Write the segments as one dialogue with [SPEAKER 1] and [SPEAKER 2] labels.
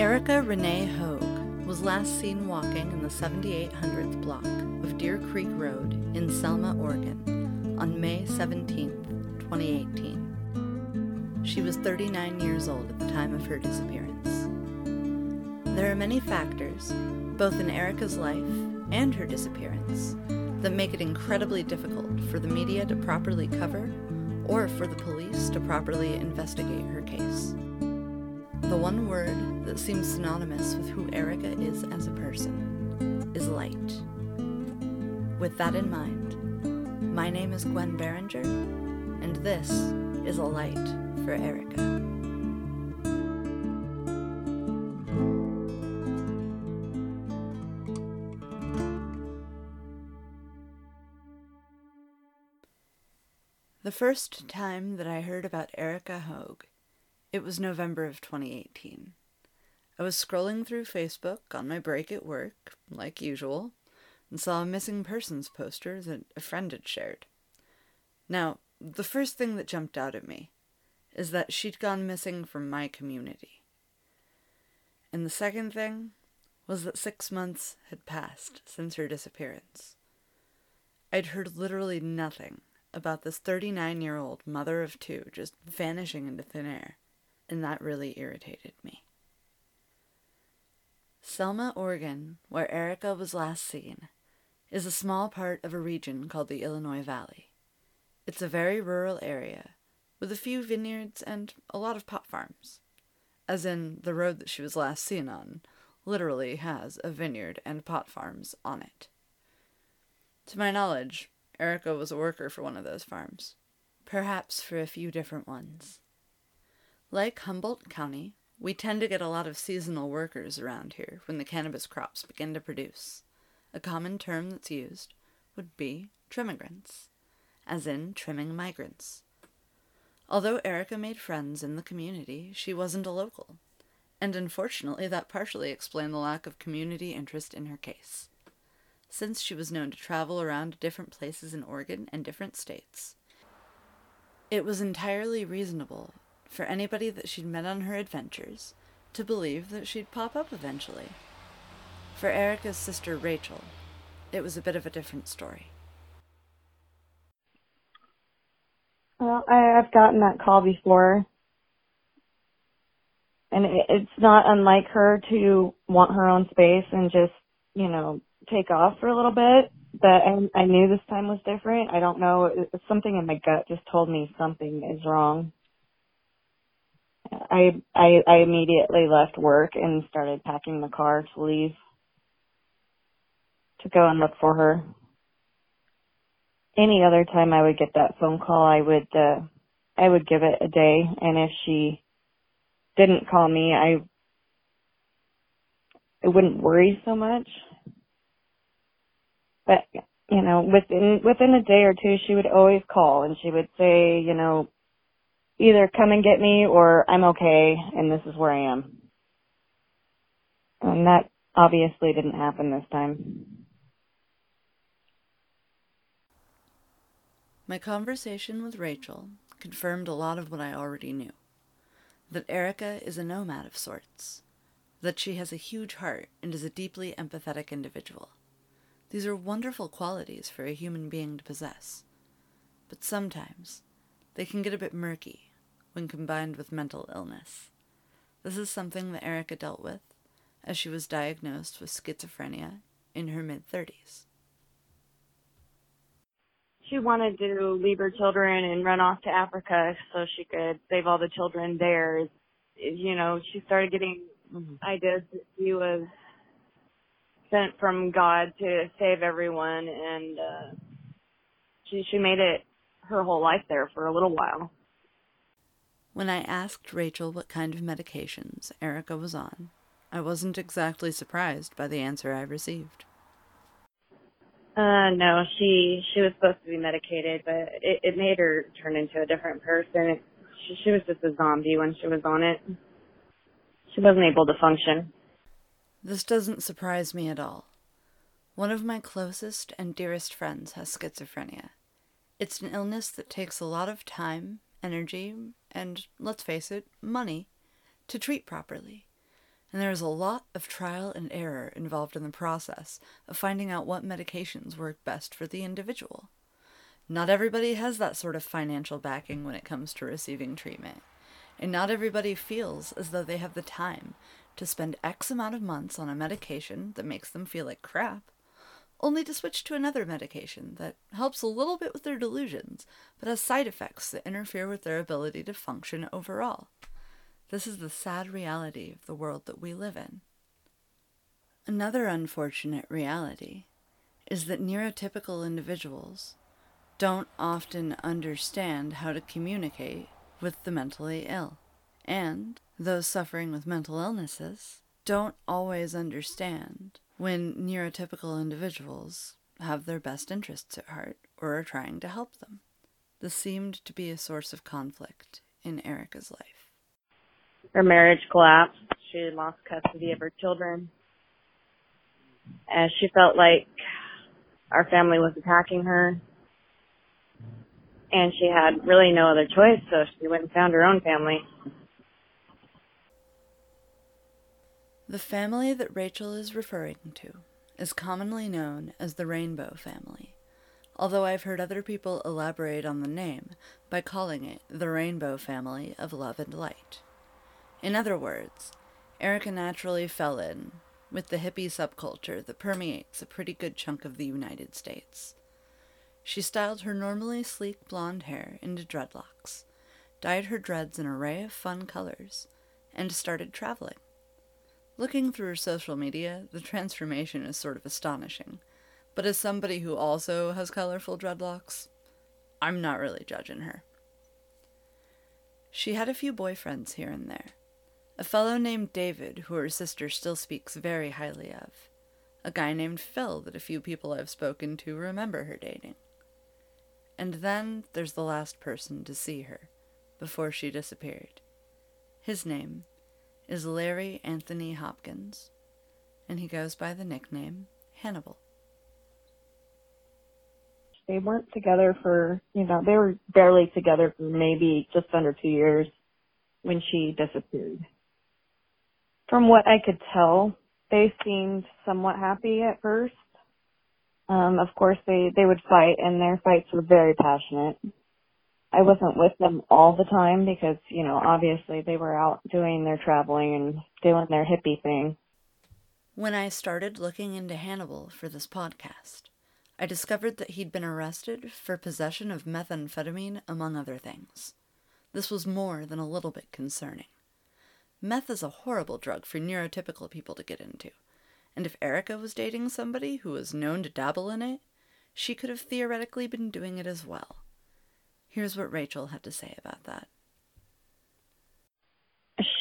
[SPEAKER 1] Erica Renee Hogue was last seen walking in the 7800th block of Deer Creek Road in Selma, Oregon on May 17, 2018. She was 39 years old at the time of her disappearance. There are many factors, both in Erica's life and her disappearance, that make it incredibly difficult for the media to properly cover or for the police to properly investigate her case. The one word that seems synonymous with who Erica is as a person is light. With that in mind, my name is Gwen Berenger, and this is a light for Erica. The first time that I heard about Erica Hogue, it was November of 2018. I was scrolling through Facebook on my break at work, like usual, and saw a missing persons poster that a friend had shared. Now, the first thing that jumped out at me is that she'd gone missing from my community. And the second thing was that six months had passed since her disappearance. I'd heard literally nothing about this 39 year old mother of two just vanishing into thin air, and that really irritated me. Selma, Oregon, where Erica was last seen, is a small part of a region called the Illinois Valley. It's a very rural area with a few vineyards and a lot of pot farms. As in, the road that she was last seen on literally has a vineyard and pot farms on it. To my knowledge, Erica was a worker for one of those farms, perhaps for a few different ones. Like Humboldt County, we tend to get a lot of seasonal workers around here when the cannabis crops begin to produce. A common term that's used would be trimmigrants, as in trimming migrants. Although Erica made friends in the community, she wasn't a local, and unfortunately that partially explained the lack of community interest in her case since she was known to travel around to different places in Oregon and different states. It was entirely reasonable for anybody that she'd met on her adventures to believe that she'd pop up eventually. For Erica's sister Rachel, it was a bit of a different story.
[SPEAKER 2] Well, I, I've gotten that call before, and it, it's not unlike her to want her own space and just, you know, take off for a little bit, but I, I knew this time was different. I don't know. Something in my gut just told me something is wrong. I, I I immediately left work and started packing the car to leave to go and look for her. Any other time I would get that phone call, I would uh I would give it a day and if she didn't call me, I I wouldn't worry so much. But you know, within within a day or two, she would always call and she would say, you know, either come and get me or I'm okay and this is where I am. And that obviously didn't happen this time.
[SPEAKER 1] My conversation with Rachel confirmed a lot of what I already knew that Erica is a nomad of sorts, that she has a huge heart and is a deeply empathetic individual. These are wonderful qualities for a human being to possess. But sometimes they can get a bit murky when combined with mental illness. This is something that Erica dealt with as she was diagnosed with schizophrenia in her mid 30s.
[SPEAKER 2] She wanted to leave her children and run off to Africa so she could save all the children there. You know, she started getting mm-hmm. ideas that she was sent from God to save everyone, and uh, she she made it her whole life there for a little while.
[SPEAKER 1] When I asked Rachel what kind of medications Erica was on, I wasn't exactly surprised by the answer I received.
[SPEAKER 2] Uh, no, she she was supposed to be medicated, but it, it made her turn into a different person. she, she was just a zombie when she was on it. She wasn't able to function.
[SPEAKER 1] This doesn't surprise me at all. One of my closest and dearest friends has schizophrenia. It's an illness that takes a lot of time, energy, and, let's face it, money to treat properly. and there is a lot of trial and error involved in the process of finding out what medications work best for the individual. Not everybody has that sort of financial backing when it comes to receiving treatment, and not everybody feels as though they have the time to spend X amount of months on a medication that makes them feel like crap, only to switch to another medication that helps a little bit with their delusions, but has side effects that interfere with their ability to function overall. This is the sad reality of the world that we live in. Another unfortunate reality is that neurotypical individuals don't often understand how to communicate with the mentally ill, and those suffering with mental illnesses don't always understand when neurotypical individuals have their best interests at heart or are trying to help them. This seemed to be a source of conflict in Erica's life
[SPEAKER 2] her marriage collapsed. She lost custody of her children. And she felt like our family was attacking her. And she had really no other choice, so she went and found her own family.
[SPEAKER 1] The family that Rachel is referring to is commonly known as the Rainbow family, although I've heard other people elaborate on the name by calling it the Rainbow family of love and light. In other words, Erica naturally fell in with the hippie subculture that permeates a pretty good chunk of the United States. She styled her normally sleek blonde hair into dreadlocks, dyed her dreads an array of fun colors, and started traveling. Looking through her social media, the transformation is sort of astonishing, but as somebody who also has colorful dreadlocks, I'm not really judging her. She had a few boyfriends here and there, a fellow named David, who her sister still speaks very highly of, a guy named Phil that a few people I've spoken to remember her dating. And then there's the last person to see her before she disappeared. His name is Larry Anthony Hopkins, and he goes by the nickname Hannibal.
[SPEAKER 2] They weren't together for, you know, they were barely together for maybe just under two years when she disappeared. From what I could tell, they seemed somewhat happy at first. Um, of course, they, they would fight, and their fights were very passionate. I wasn't with them all the time because, you know, obviously they were out doing their traveling and doing their hippie thing.
[SPEAKER 1] When I started looking into Hannibal for this podcast, I discovered that he'd been arrested for possession of methamphetamine, among other things. This was more than a little bit concerning. Meth is a horrible drug for neurotypical people to get into, and if Erica was dating somebody who was known to dabble in it, she could have theoretically been doing it as well. Here's what Rachel had to say about that.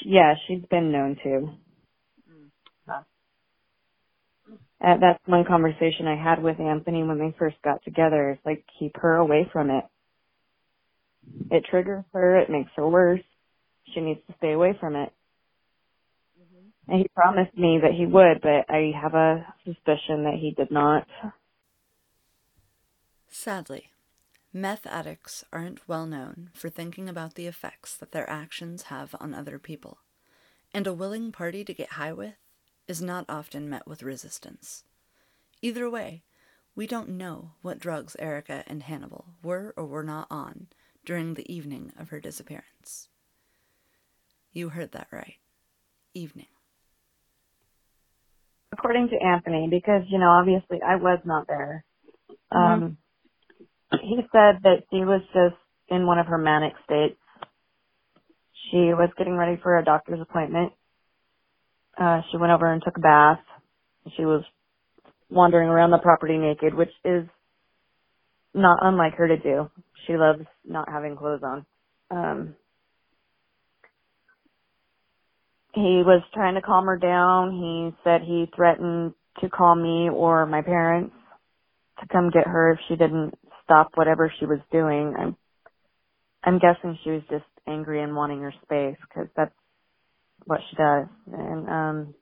[SPEAKER 2] Yeah, she's been known to. Uh, that's one conversation I had with Anthony when they first got together. It's like, keep her away from it. It triggers her, it makes her worse. She needs to stay away from it. And he promised me that he would, but I have a suspicion that he did not.
[SPEAKER 1] Sadly, meth addicts aren't well known for thinking about the effects that their actions have on other people, and a willing party to get high with is not often met with resistance. Either way, we don't know what drugs Erica and Hannibal were or were not on during the evening of her disappearance. You heard that right. Evening
[SPEAKER 2] according to Anthony, because you know, obviously I was not there. Mm-hmm. He said that she was just in one of her manic states. She was getting ready for a doctor's appointment. Uh, she went over and took a bath. She was wandering around the property naked, which is not unlike her to do. She loves not having clothes on. Um, he was trying to calm her down. He said he threatened to call me or my parents to come get her if she didn't stop whatever she was doing. I'm I'm guessing she was just angry and wanting her space because that's what she does. And um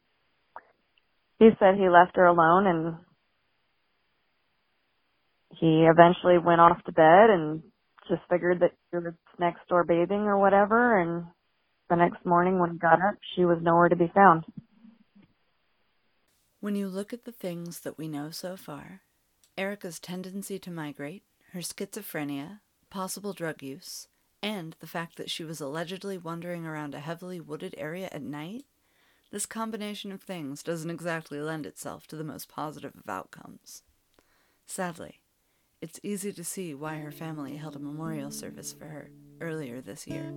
[SPEAKER 2] he said he left her alone and he eventually went off to bed and just figured that she was next door bathing or whatever and the next morning when he got up, she was nowhere to be found.
[SPEAKER 1] When you look at the things that we know so far, Erica's tendency to migrate, her schizophrenia, possible drug use, and the fact that she was allegedly wandering around a heavily wooded area at night, this combination of things doesn't exactly lend itself to the most positive of outcomes. Sadly, it's easy to see why her family held a memorial service for her earlier this year.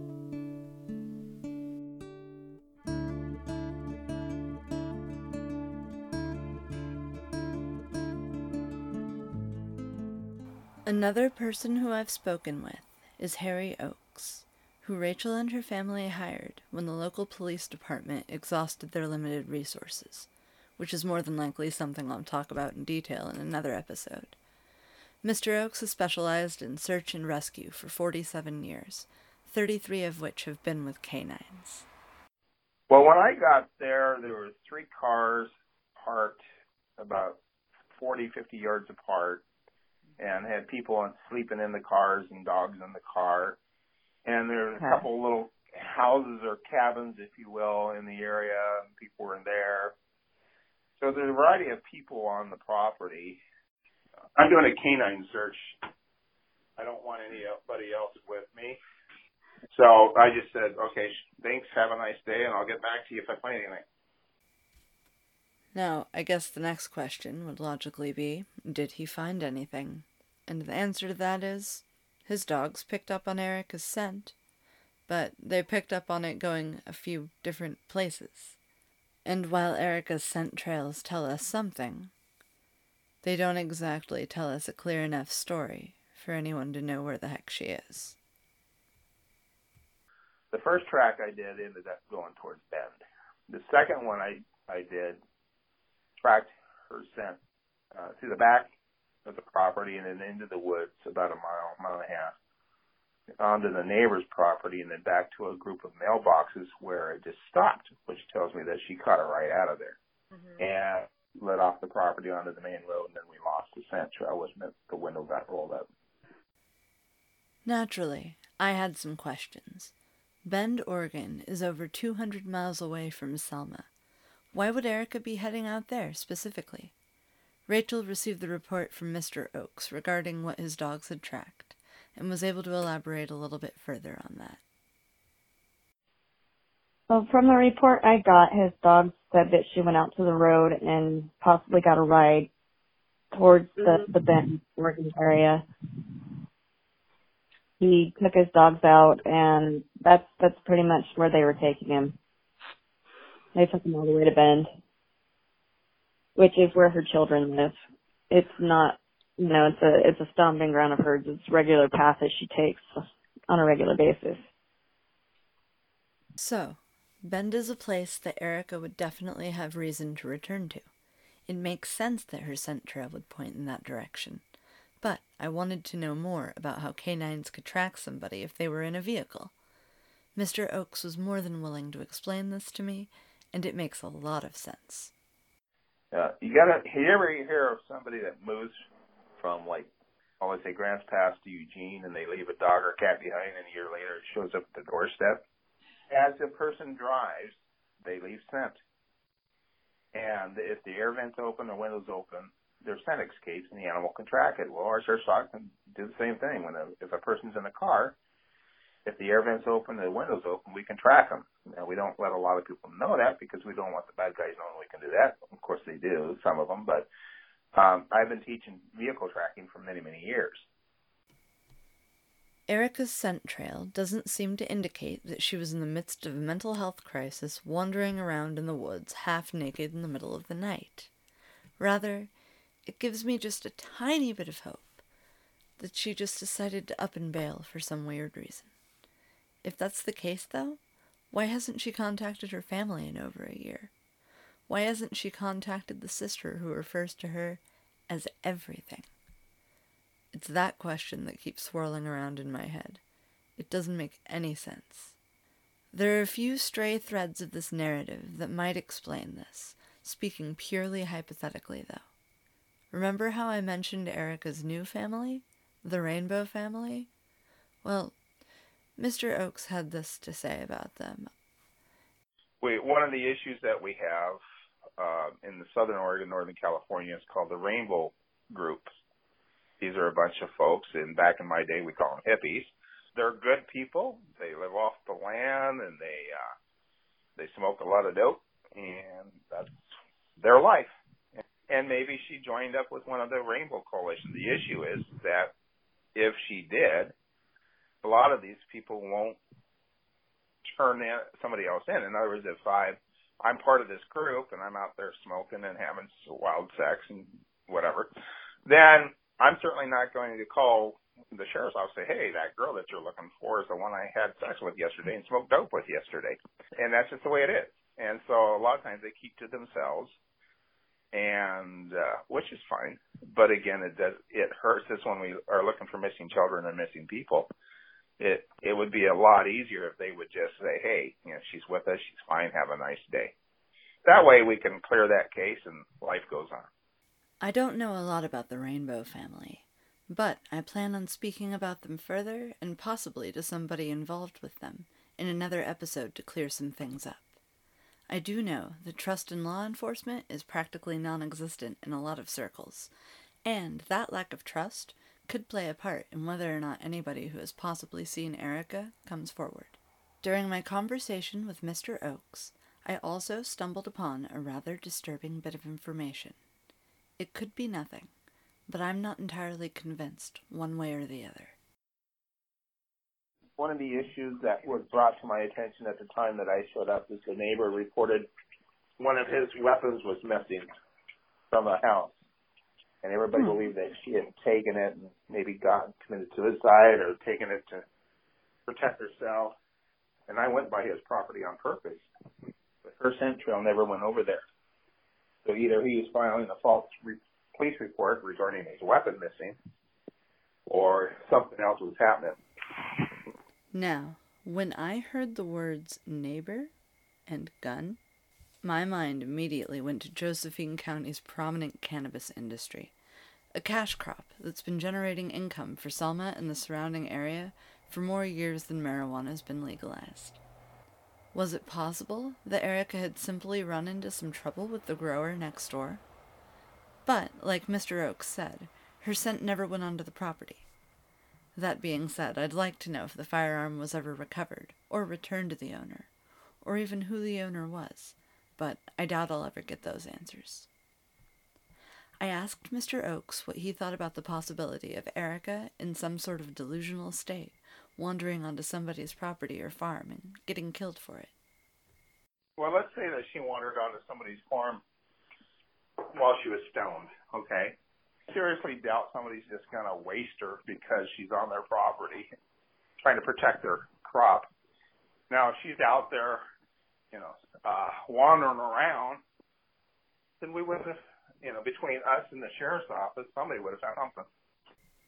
[SPEAKER 1] Another person who I've spoken with is Harry Oakes, who Rachel and her family hired when the local police department exhausted their limited resources, which is more than likely something I'll talk about in detail in another episode. Mr. Oakes has specialized in search and rescue for 47 years, 33 of which have been with canines.
[SPEAKER 3] Well, when I got there, there were three cars parked about 40, 50 yards apart and had people sleeping in the cars and dogs in the car. And there were a couple little houses or cabins, if you will, in the area, and people were in there. So there's a variety of people on the property. I'm doing a canine search. I don't want anybody else with me. So I just said, okay, thanks, have a nice day, and I'll get back to you if I find anything.
[SPEAKER 1] Now, I guess the next question would logically be Did he find anything? And the answer to that is his dogs picked up on Erica's scent, but they picked up on it going a few different places. And while Erica's scent trails tell us something, they don't exactly tell us a clear enough story for anyone to know where the heck she is.
[SPEAKER 3] The first track I did ended up going towards Bend. The second one I, I did tracked her scent uh, through the back of the property and then into the woods about a mile, mile and a half onto the neighbor's property and then back to a group of mailboxes where it just stopped, which tells me that she caught her right out of there mm-hmm. and led off the property onto the main road and then we lost the scent trail was the window got rolled up.
[SPEAKER 1] Naturally, I had some questions. Bend, Oregon is over 200 miles away from Selma. Why would Erica be heading out there specifically? Rachel received the report from Mr. Oakes regarding what his dogs had tracked, and was able to elaborate a little bit further on that.
[SPEAKER 2] Well, from the report I got, his dogs said that she went out to the road and possibly got a ride towards the, mm-hmm. the Benton, Oregon area. He took his dogs out and that's, that's pretty much where they were taking him. They took him all the way to Bend which is where her children live. It's not, you know, it's a it's a stomping ground of hers. It's regular path that she takes on a regular basis.
[SPEAKER 1] So, Bend is a place that Erica would definitely have reason to return to. It makes sense that her scent trail would point in that direction. But I wanted to know more about how canines could track somebody if they were in a vehicle. Mr. Oakes was more than willing to explain this to me, and it makes a lot of sense.
[SPEAKER 3] Uh, you gotta. Have You ever hear of somebody that moves from like, oh, let's say Grants Pass to Eugene, and they leave a dog or cat behind, and a year later it shows up at the doorstep? As the person drives, they leave scent. And if the air vents open, the windows open, their scent escapes, and the animal can track it. Well, our search dog can do the same thing. When a, if a person's in the car, if the air vents open, the windows open, we can track them. Now, we don't let a lot of people know that because we don't want the bad guys knowing we can do that. Of course, they do, some of them, but um, I've been teaching vehicle tracking for many, many years.
[SPEAKER 1] Erica's scent trail doesn't seem to indicate that she was in the midst of a mental health crisis wandering around in the woods half naked in the middle of the night. Rather, it gives me just a tiny bit of hope that she just decided to up and bail for some weird reason. If that's the case, though, why hasn't she contacted her family in over a year? Why hasn't she contacted the sister who refers to her as everything? It's that question that keeps swirling around in my head. It doesn't make any sense. There are a few stray threads of this narrative that might explain this, speaking purely hypothetically, though. Remember how I mentioned Erica's new family? The Rainbow family? Well, Mr. Oakes had this to say about them.
[SPEAKER 3] We, one of the issues that we have uh, in the Southern Oregon, Northern California. is called the Rainbow Group. These are a bunch of folks, and back in my day, we call them hippies. They're good people. They live off the land, and they uh, they smoke a lot of dope, and that's their life. And maybe she joined up with one of the Rainbow Coalition. The issue is that if she did, a lot of these people won't turn in, somebody else in. In other words, if I I'm part of this group and I'm out there smoking and having wild sex and whatever, then I'm certainly not going to call the sheriff's office and say, hey, that girl that you're looking for is the one I had sex with yesterday and smoked dope with yesterday. And that's just the way it is. And so a lot of times they keep to themselves and uh which is fine. But again it does it hurts us when we are looking for missing children and missing people it it would be a lot easier if they would just say, "Hey, you know, she's with us. She's fine. Have a nice day." That way, we can clear that case and life goes on.
[SPEAKER 1] I don't know a lot about the Rainbow family, but I plan on speaking about them further and possibly to somebody involved with them in another episode to clear some things up. I do know that trust in law enforcement is practically non existent in a lot of circles, and that lack of trust could play a part in whether or not anybody who has possibly seen Erica comes forward. During my conversation with Mr. Oakes, I also stumbled upon a rather disturbing bit of information. It could be nothing, but I'm not entirely convinced one way or the other.
[SPEAKER 3] One of the issues that was brought to my attention at the time that I showed up is the neighbor reported one of his weapons was missing from a house and everybody hmm. believed that she had taken it and maybe gotten committed suicide or taken it to protect herself. And I went by his property on purpose, but her scent trail never went over there. So either he was filing a false re- police report regarding his weapon missing, or something else was happening.
[SPEAKER 1] Now, when I heard the words neighbor and gun, my mind immediately went to Josephine County's prominent cannabis industry, a cash crop that's been generating income for Selma and the surrounding area for more years than marijuana has been legalized. Was it possible that Erica had simply run into some trouble with the grower next door? But, like Mr. Oakes said, her scent never went onto the property. That being said, I'd like to know if the firearm was ever recovered, or returned to the owner, or even who the owner was, but I doubt I'll ever get those answers. I asked Mr. Oakes what he thought about the possibility of Erica in some sort of delusional state, wandering onto somebody's property or farm and getting killed for it.
[SPEAKER 3] Well, let's say that she wandered onto somebody's farm while she was stoned, okay? Seriously doubt somebody's just going to waste her because she's on their property trying to protect their crop. Now, if she's out there you know, uh, wandering around, then we would have, you know, between us and the sheriff's office, somebody would have found something.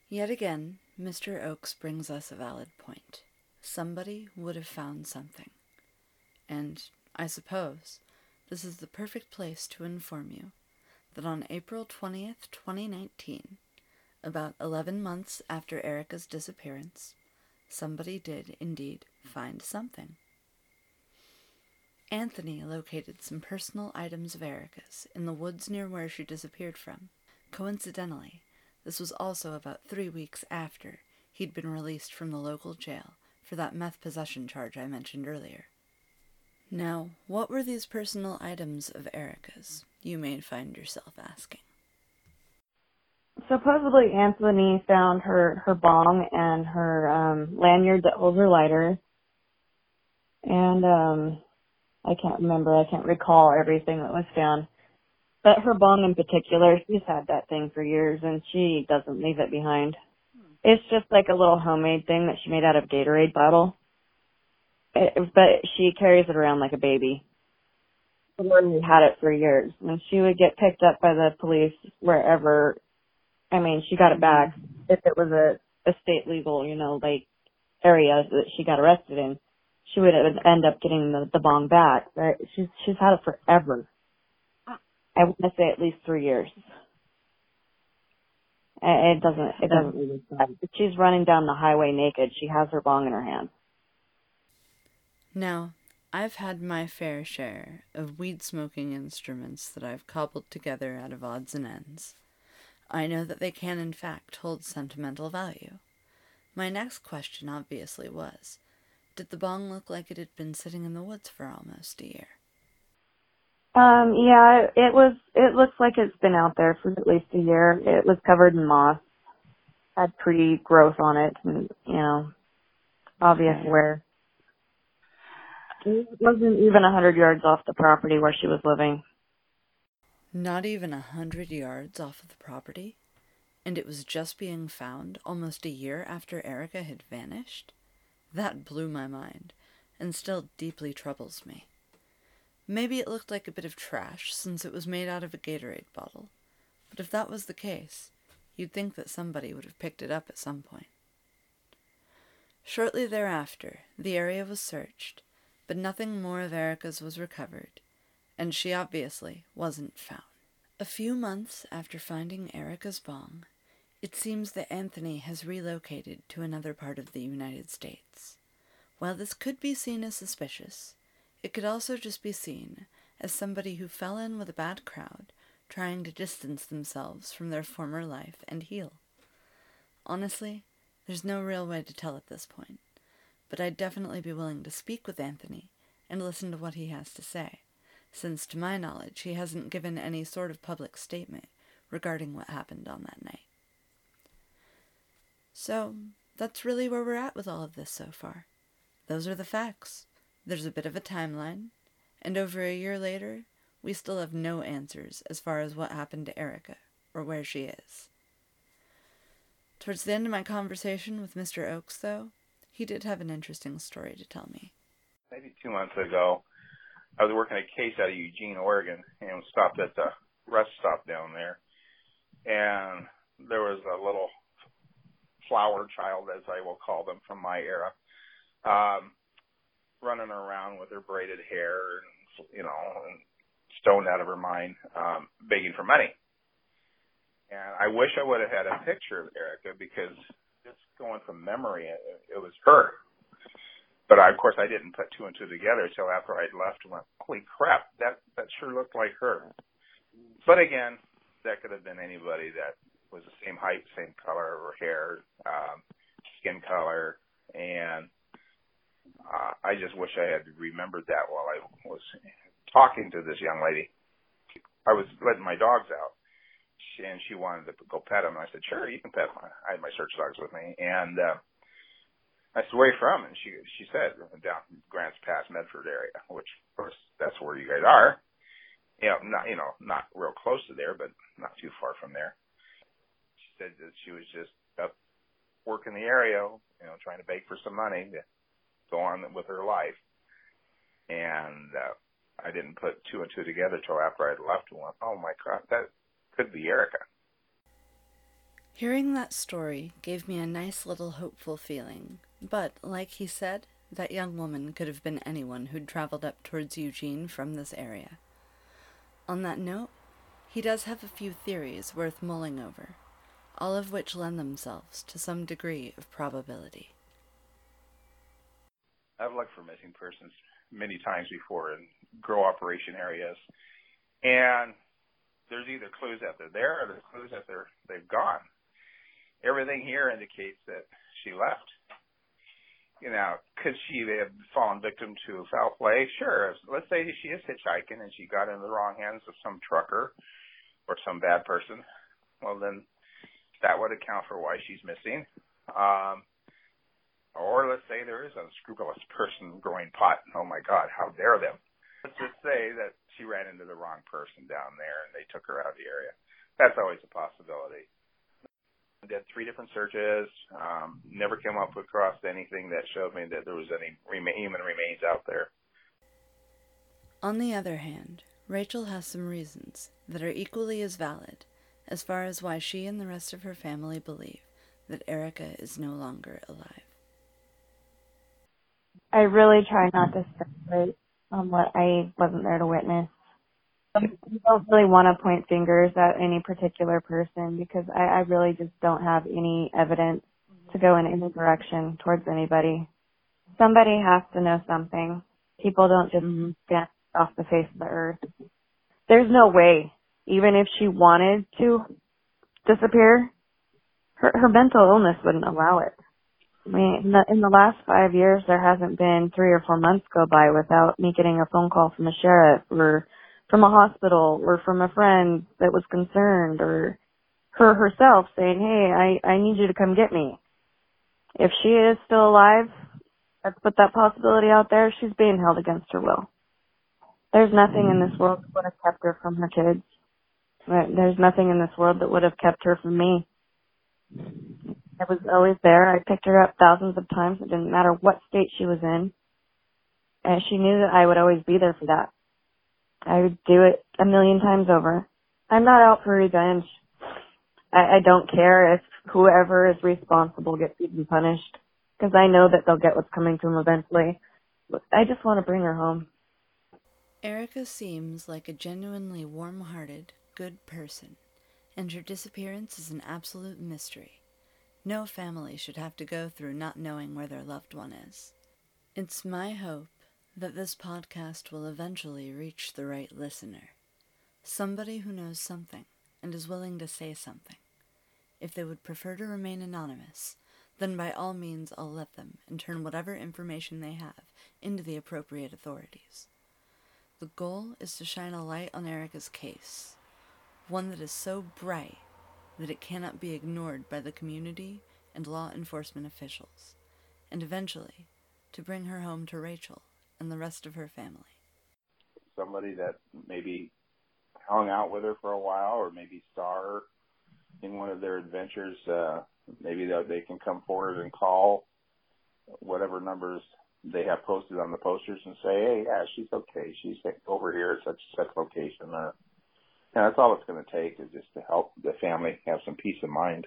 [SPEAKER 1] Yet again, Mr. Oakes brings us a valid point. Somebody would have found something. And, I suppose, this is the perfect place to inform you that on April 20th, 2019, about 11 months after Erica's disappearance, somebody did indeed find something. Anthony located some personal items of Erica's in the woods near where she disappeared from. Coincidentally, this was also about three weeks after he'd been released from the local jail for that meth possession charge I mentioned earlier. Now, what were these personal items of Erica's, you may find yourself asking?
[SPEAKER 2] Supposedly, Anthony found her, her bong and her um, lanyard that holds her lighter. And um, I can't remember. I can't recall everything that was found. But her bong in particular, she's had that thing for years and she doesn't leave it behind. It's just like a little homemade thing that she made out of Gatorade bottle. It, but she carries it around like a baby. Someone had it for years. And she would get picked up by the police wherever, I mean, she got it back if it was a, a state legal, you know, like area that she got arrested in she would end up getting the, the bong back. But she's she's had it forever. Ah. I want to say at least three years. It doesn't it doesn't She's running down the highway naked. She has her bong in her hand.
[SPEAKER 1] Now, I've had my fair share of weed smoking instruments that I've cobbled together out of odds and ends. I know that they can, in fact, hold sentimental value. My next question obviously was Did the bong look like it had been sitting in the woods for almost a year?
[SPEAKER 2] Um, yeah, it was, it looks like it's been out there for at least a year. It was covered in moss, had pretty growth on it, and, you know, obvious wear. It wasn't even a hundred yards off the property where she was living.
[SPEAKER 1] Not even a hundred yards off of the property? And it was just being found almost a year after Erica had vanished? That blew my mind, and still deeply troubles me. Maybe it looked like a bit of trash since it was made out of a Gatorade bottle, but if that was the case, you'd think that somebody would have picked it up at some point. Shortly thereafter, the area was searched, but nothing more of Erica's was recovered, and she obviously wasn't found. A few months after finding Erica's bong, it seems that Anthony has relocated to another part of the United States. While this could be seen as suspicious, it could also just be seen as somebody who fell in with a bad crowd trying to distance themselves from their former life and heal. Honestly, there's no real way to tell at this point, but I'd definitely be willing to speak with Anthony and listen to what he has to say, since to my knowledge he hasn't given any sort of public statement regarding what happened on that night. So, that's really where we're at with all of this so far. Those are the facts. There's a bit of a timeline, and over a year later, we still have no answers as far as what happened to Erica or where she is. Towards the end of my conversation with Mr. Oakes, though, he did have an interesting story to tell me.
[SPEAKER 3] Maybe two months ago, I was working a case out of Eugene, Oregon, and stopped at the rest stop down there. And there was a little flower child, as I will call them from my era, um, running around with her braided hair and, you know, and stoned out of her mind, um, begging for money. And I wish I would have had a picture of Erica because just going from memory, it, it was her. But I, of course, I didn't put two and two together until after I'd left and went, holy crap, that, that sure looked like her. But again, that could have been anybody that was the same height, same color of her hair, um, skin color, and uh, I just wish I had remembered that while I was talking to this young lady. I was letting my dogs out, and she wanted to go pet him. I said, "Sure, you can pet him." I had my search dogs with me, and uh, I said, "Where are you from?" And she she said, "Down Grants Pass, Medford area," which of course that's where you guys are. You know, not you know not real close to there, but not too far from there. Said that she was just up working the area, you know, trying to beg for some money to go on with her life. And uh, I didn't put two and two together till after I'd left and went, oh my God, that could be Erica.
[SPEAKER 1] Hearing that story gave me a nice little hopeful feeling, but, like he said, that young woman could have been anyone who'd traveled up towards Eugene from this area. On that note, he does have a few theories worth mulling over, all of which lend themselves to some degree of probability.
[SPEAKER 3] I've looked for missing persons many times before in grow operation areas, and there's either clues that they're there or there's clues that they're they've gone. Everything here indicates that she left. You know, could she have fallen victim to foul play? Sure. Let's say she is hitchhiking and she got into the wrong hands of some trucker or some bad person. Well, then that would account for why she's missing. Um, or let's say there is a scrupulous person growing pot. Oh my God, how dare them? Let's just say that she ran into the wrong person down there and they took her out of the area. That's always a possibility. Did three different searches. Um, never came up across anything that showed me that there was any human remains out there.
[SPEAKER 1] On the other hand, Rachel has some reasons that are equally as valid as far as why she and the rest of her family believe that Erica is no longer alive.
[SPEAKER 2] I really try not to speculate on what I wasn't there to witness. Um, I don't really want to point fingers at any particular person because I, I really just don't have any evidence to go in any direction towards anybody. Somebody has to know something. People don't just mm-hmm. vanish off the face of the earth. There's no way, even if she wanted to disappear, her her mental illness wouldn't allow it. I mean, in the, in the last five years, there hasn't been three or four months go by without me getting a phone call from a sheriff or from a hospital or from a friend that was concerned or her herself saying, "Hey, I I need you to come get me." If she is still alive, let's put that possibility out there. She's being held against her will. There's nothing in this mm-hmm. world that would have kept her from her kids. There's nothing in this world that would have kept her from me. I was always there. I picked her up thousands of times. It didn't matter what state she was in. And she knew that I would always be there for that. I would do it a million times over. I'm not out for revenge. I, I don't care if whoever is responsible gets even punished because I know that they'll get what's coming to them eventually. I just want to bring her home.
[SPEAKER 1] Erica seems like a genuinely warm hearted, good person, and her disappearance is an absolute mystery. No family should have to go through not knowing where their loved one is. It's my hope that this podcast will eventually reach the right listener. Somebody who knows something and is willing to say something. If they would prefer to remain anonymous, then by all means I'll let them and turn whatever information they have into the appropriate authorities. The goal is to shine a light on Erica's case, one that is so bright that it cannot be ignored by the community and law enforcement officials, and eventually to bring her home to Rachel and the rest of her family.
[SPEAKER 3] Somebody that maybe hung out with her for a while or maybe saw her in one of their adventures, uh, maybe they, can come forward and call whatever numbers they have posted on the posters and say, hey, yeah, she's okay. She's over here at such such location. Uh, and that's all it's going to take is just to help the family have some peace of mind.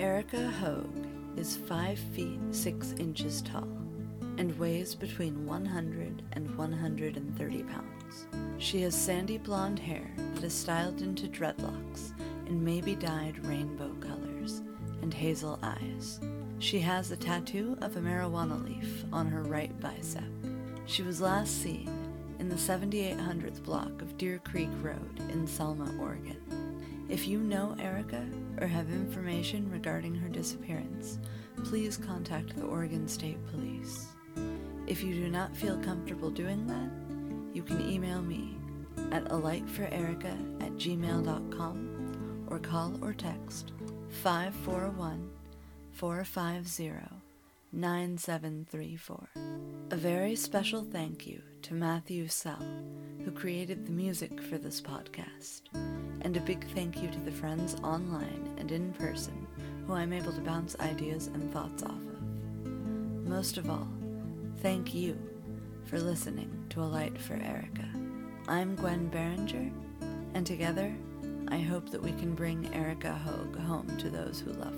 [SPEAKER 1] Erica Hogue is 5 feet 6 inches tall and weighs between 100 and 130 pounds. She has sandy blonde hair that is styled into dreadlocks and maybe dyed rainbow colors, and hazel eyes. She has a tattoo of a marijuana leaf on her right bicep. She was last seen in the 7800th block of Deer Creek Road in Selma, Oregon. If you know Erica or have information regarding her disappearance, please contact the Oregon State Police. If you do not feel comfortable doing that, you can email me at alightforerica at gmail.com or call or text 541 450 9734. A very special thank you to Matthew Sell, who created the music for this podcast, and a big thank you to the friends online and in person who I'm able to bounce ideas and thoughts off of. Most of all, thank you for listening to A Light for Erica. I'm Gwen Berenger, and together, I hope that we can bring Erica Hogue home to those who love her.